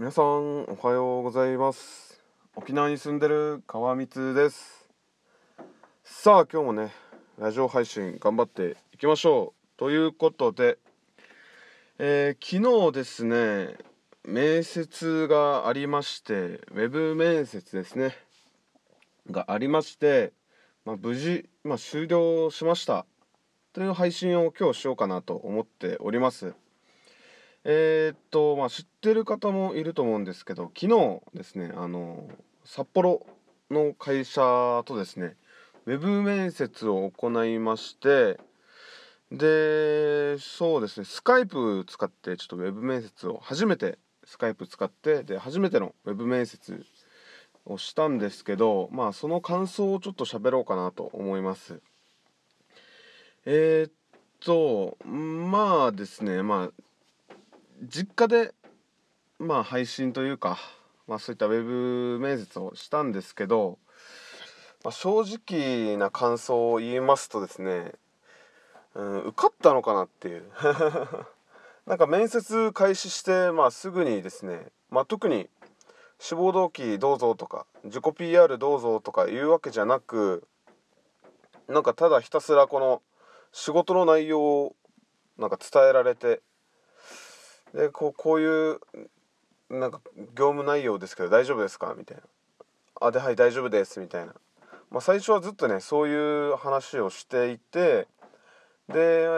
皆さんおはようございます。沖縄に住んでる川光です。さあ今日もねラジオ配信頑張っていきましょう。ということで、えー、昨日ですね面接がありましてウェブ面接ですねがありまして、まあ、無事、まあ、終了しました。という配信を今日しようかなと思っております。えー、っとまあ知ってる方もいると思うんですけど昨日ですねあの札幌の会社とですねウェブ面接を行いましてでそうですねスカイプ使ってちょっとウェブ面接を初めてスカイプ使ってで初めてのウェブ面接をしたんですけどまあその感想をちょっと喋ろうかなと思います。えー、っとまあですねまあ実家でまあ配信というか、まあ、そういったウェブ面接をしたんですけど、まあ、正直な感想を言いますとですね、うん、受かったのかなっていう。なんか面接開始して、まあ、すぐにですね、まあ、特に志望動機どうぞとか自己 PR どうぞとかいうわけじゃなくなんかただひたすらこの仕事の内容をなんか伝えられてでこうこういうなんか業務内容ですけど大丈夫ですか？みたいな「あではい大丈夫です」みたいな、まあ、最初はずっとねそういう話をしていてで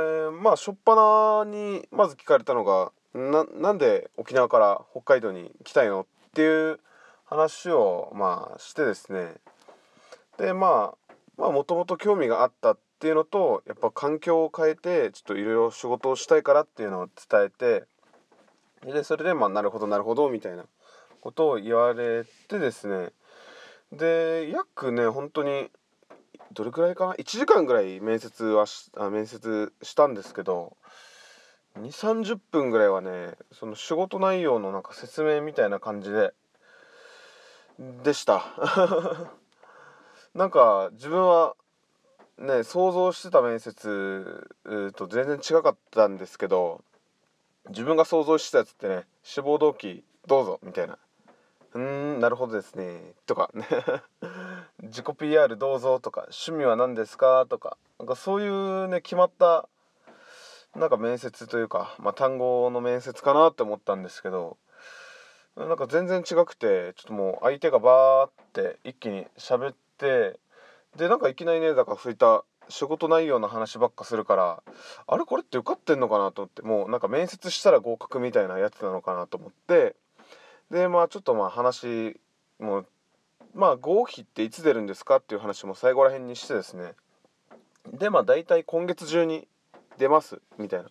まあ初っ端にまず聞かれたのがななんで沖縄から北海道に来たいの？っていう話をまあしてですね。でまあまあもともと興味があったっていうのとやっぱ環境を変えてちょっといろいろ仕事をしたいからっていうのを伝えてでそれでまあなるほどなるほどみたいなことを言われてですね。で約ね本当にどれくらいかな？1時間ぐらい面接はあ面接したんですけど2 3 0分ぐらいはねその仕事内容のなんか説明みたいな感じででした。なんか自分はね想像してた面接と全然違かったんですけど自分が想像してたやつってね志望動機どうぞみたいな。うーんなるほどですね。とか。自己 PR どうぞとか。趣味は何ですか？とか。なんかそういうね決まったなんか面接というか、まあ、単語の面接かなって思ったんですけどなんか全然違くてちょっともう相手がバーって一気に喋ってでなんかいきなりねだからそういた仕事内容の話ばっかするからあれこれって受かってんのかなと思ってもうなんか面接したら合格みたいなやつなのかなと思ってでまあちょっとまあ話もまあ合否っていつ出るんですかっていう話も最後らへんにしてですね。でまあ大体今月中に出ますみたいな。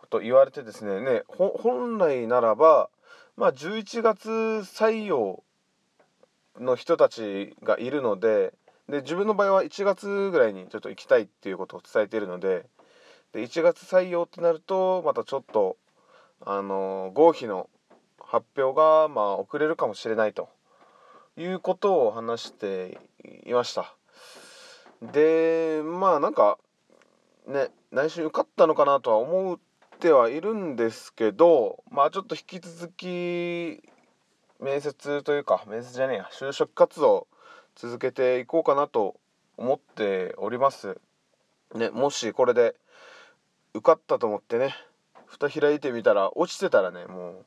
こと言われてですね。ね本来ならばまあ11月採用の人たちがいるのでで自分の場合は1月ぐらいにちょっと行きたいっていうことを伝えているのでで1月採用ってなるとまたちょっとあの合否の発表がまあ遅れるかもしれないということを話していました。でまあなんかね内心受かったのかなとは思ってはいるんですけどまあちょっと引き続き面接というか面接じゃねえや就職活動続けていこうかなと思っております。ねもしこれで受かったと思ってね蓋開いてみたら落ちてたらねも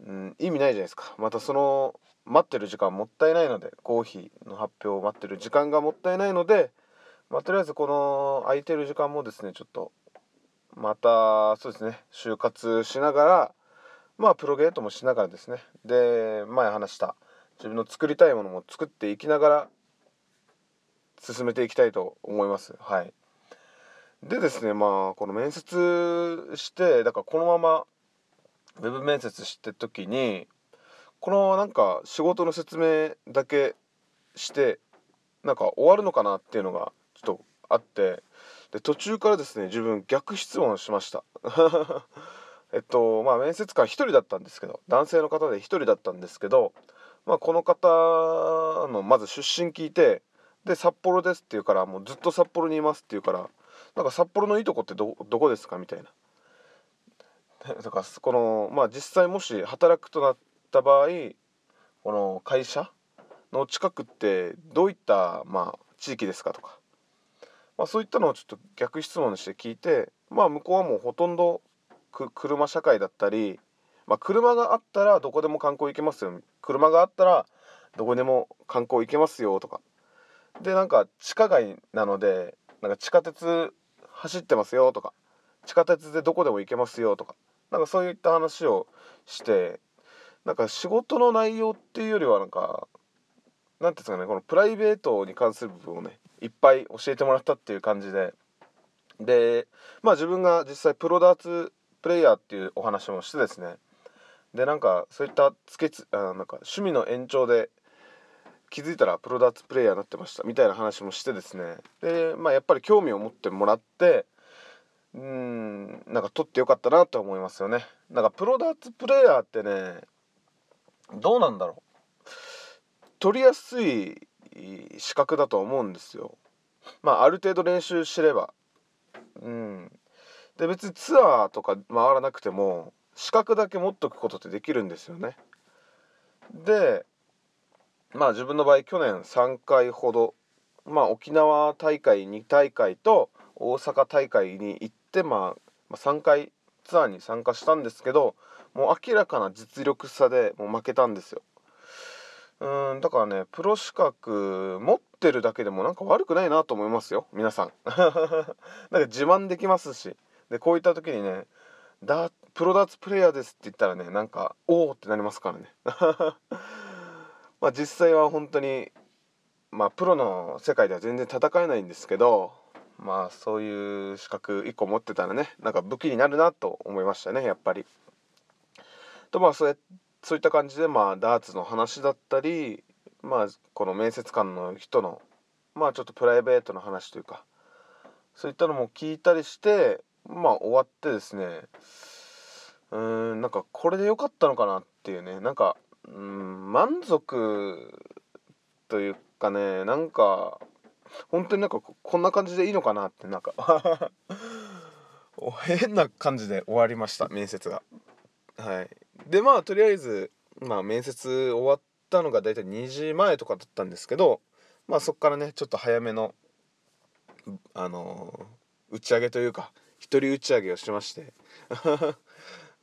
う、うん、意味ないじゃないですか。またその待ってる時間もったいないのでコーヒーの発表を待ってる時間がもったいないので、まあ、とりあえずこの空いてる時間もですねちょっとまたそうですね就活しながらまあプロゲートもしながらですね。で前話した自分の作りたいものも作っていきながら進めていきたいと思います。はい、でですねまあこの面接してだからこのままウェブ面接して時にこのなんか仕事の説明だけしてなんか終わるのかなっていうのがちょっとあってで途中からですね自分逆質問しました えっとまあ面接官1人だったんですけど男性の方で1人だったんですけどまあ、この方のまず出身聞いてで札幌ですって言うからもうずっと札幌にいますって言うからなんか札幌のいいとこってどこですかみたいな。だからこのまあ実際もし働くとなった場合この会社の近くってどういったまあ地域ですかとか、まあ、そういったのをちょっと逆質問して聞いてまあ向こうはもうほとんど車社会だったり、まあ、車があったらどこでも観光行けますよ。車があったらどこでも観光行けますよとか。でなんか地下街なのでなんか地下鉄走ってますよとか。地下鉄でどこでも行けますよとか。なんかそういった話をしてなんか仕事の内容っていうよりはなんか何ていうんですかねこのプライベートに関する部分をねいっぱい教えてもらったっていう感じで。でまあ自分が実際プロダーツプレイヤーっていうお話もしてですね。でなんかそういったつけつあなんか趣味の延長で気づいたらプロダーツプレイヤーになってましたみたいな話もしてですね。でまあやっぱり興味を持ってもらってうんなんか取ってよかったなと思いますよね。なんかプロダーツプレイヤーってねどうなんだろう。取りやすい資格だと思うんですよ。まあある程度練習すれば。うん。で別にツアーとか回らなくても資格だけ持っとくことってできるんですよね。でまあ自分の場合去年3回ほどまあ沖縄大会2大会と大阪大会に行って、まあ、3回ツアーに参加したんですけどもう明らかな実力差でもう負けたんですよ。うんだからねプロ資格持ってるだけでもなんか悪くないなと思いますよ皆さん。なんか自慢できますし。でこういった時にねダプロダーツプレイヤーですって言ったらねなんかおおってなりますからね まあ実際は本当にまあプロの世界では全然戦えないんですけどまあそういう資格1個持ってたらねなんか武器になるなと思いましたねやっぱり。とまあそうやそういった感じでまあダーツの話だったりまあこの面接官の人のまあちょっとプライベートの話というかそういったのも聞いたりしてまあ終わってですねうーんなんかこれで良かったのかなっていうね。なんかうん満足というかねなんか本当になんかこんな感じでいいのかなってなんか。変な感じで終わりました面接が。はい。でまあとりあえずまあ面接終わったのが大体2時前とかだったんですけどまあそっからねちょっと早めのあのー、打ち上げというか一人打ち上げをしまして。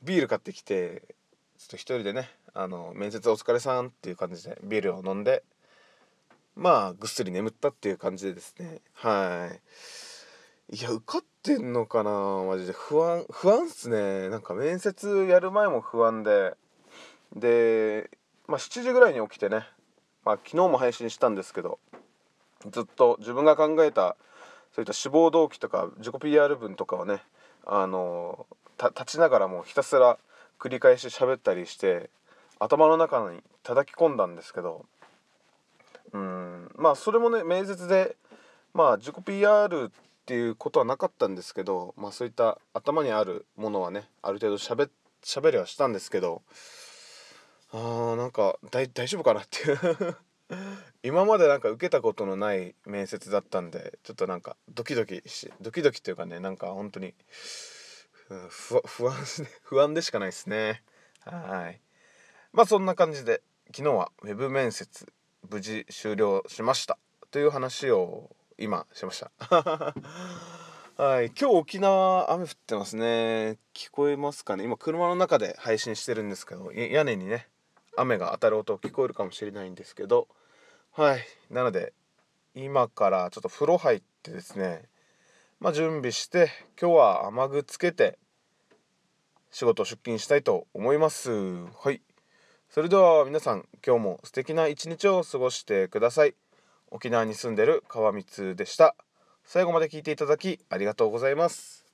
ビール買ってきてちょっと一人でねあの面接お疲れさんっていう感じでビールを飲んでまあぐっすり眠ったっていう感じでですね。はい。いや受かってんのかなマジで。不安不安っすね。なんか面接やる前も不安で。でまあ7時ぐらいに起きてねまあ昨日も配信したんですけどずっと自分が考えたそういった志望動機とか自己 PR 文とかをねあの立ちながらもひたすら繰り返し喋ったりして頭の中に叩き込んだんですけどうんまあそれもね面接でまあ自己 PR っていうことはなかったんですけどまあそういった頭にあるものはねある程度しゃべりはしたんですけどあーなんか大丈夫かなっていう。今までなんか受けたことのない面接だったんでちょっとなんかドキドキしドキドキっていうかねなんか本当に不不安不安でしかないですね。はい。まあそんな感じで昨日は web 面接無事終了しました。という話を今しました。はい。今日沖縄雨降ってますね。聞こえますかね？今車の中で配信してるんですけど屋根にね雨が当たる音聞こえるかもしれないんですけど。はい。なので今からちょっと風呂入ってですねまあ準備して今日は雨具つけて仕事出勤したいと思います。はい。それでは皆さん今日も素敵な一日を過ごしてください。沖縄に住んでる川光でした。最後まで聞いていただきありがとうございます。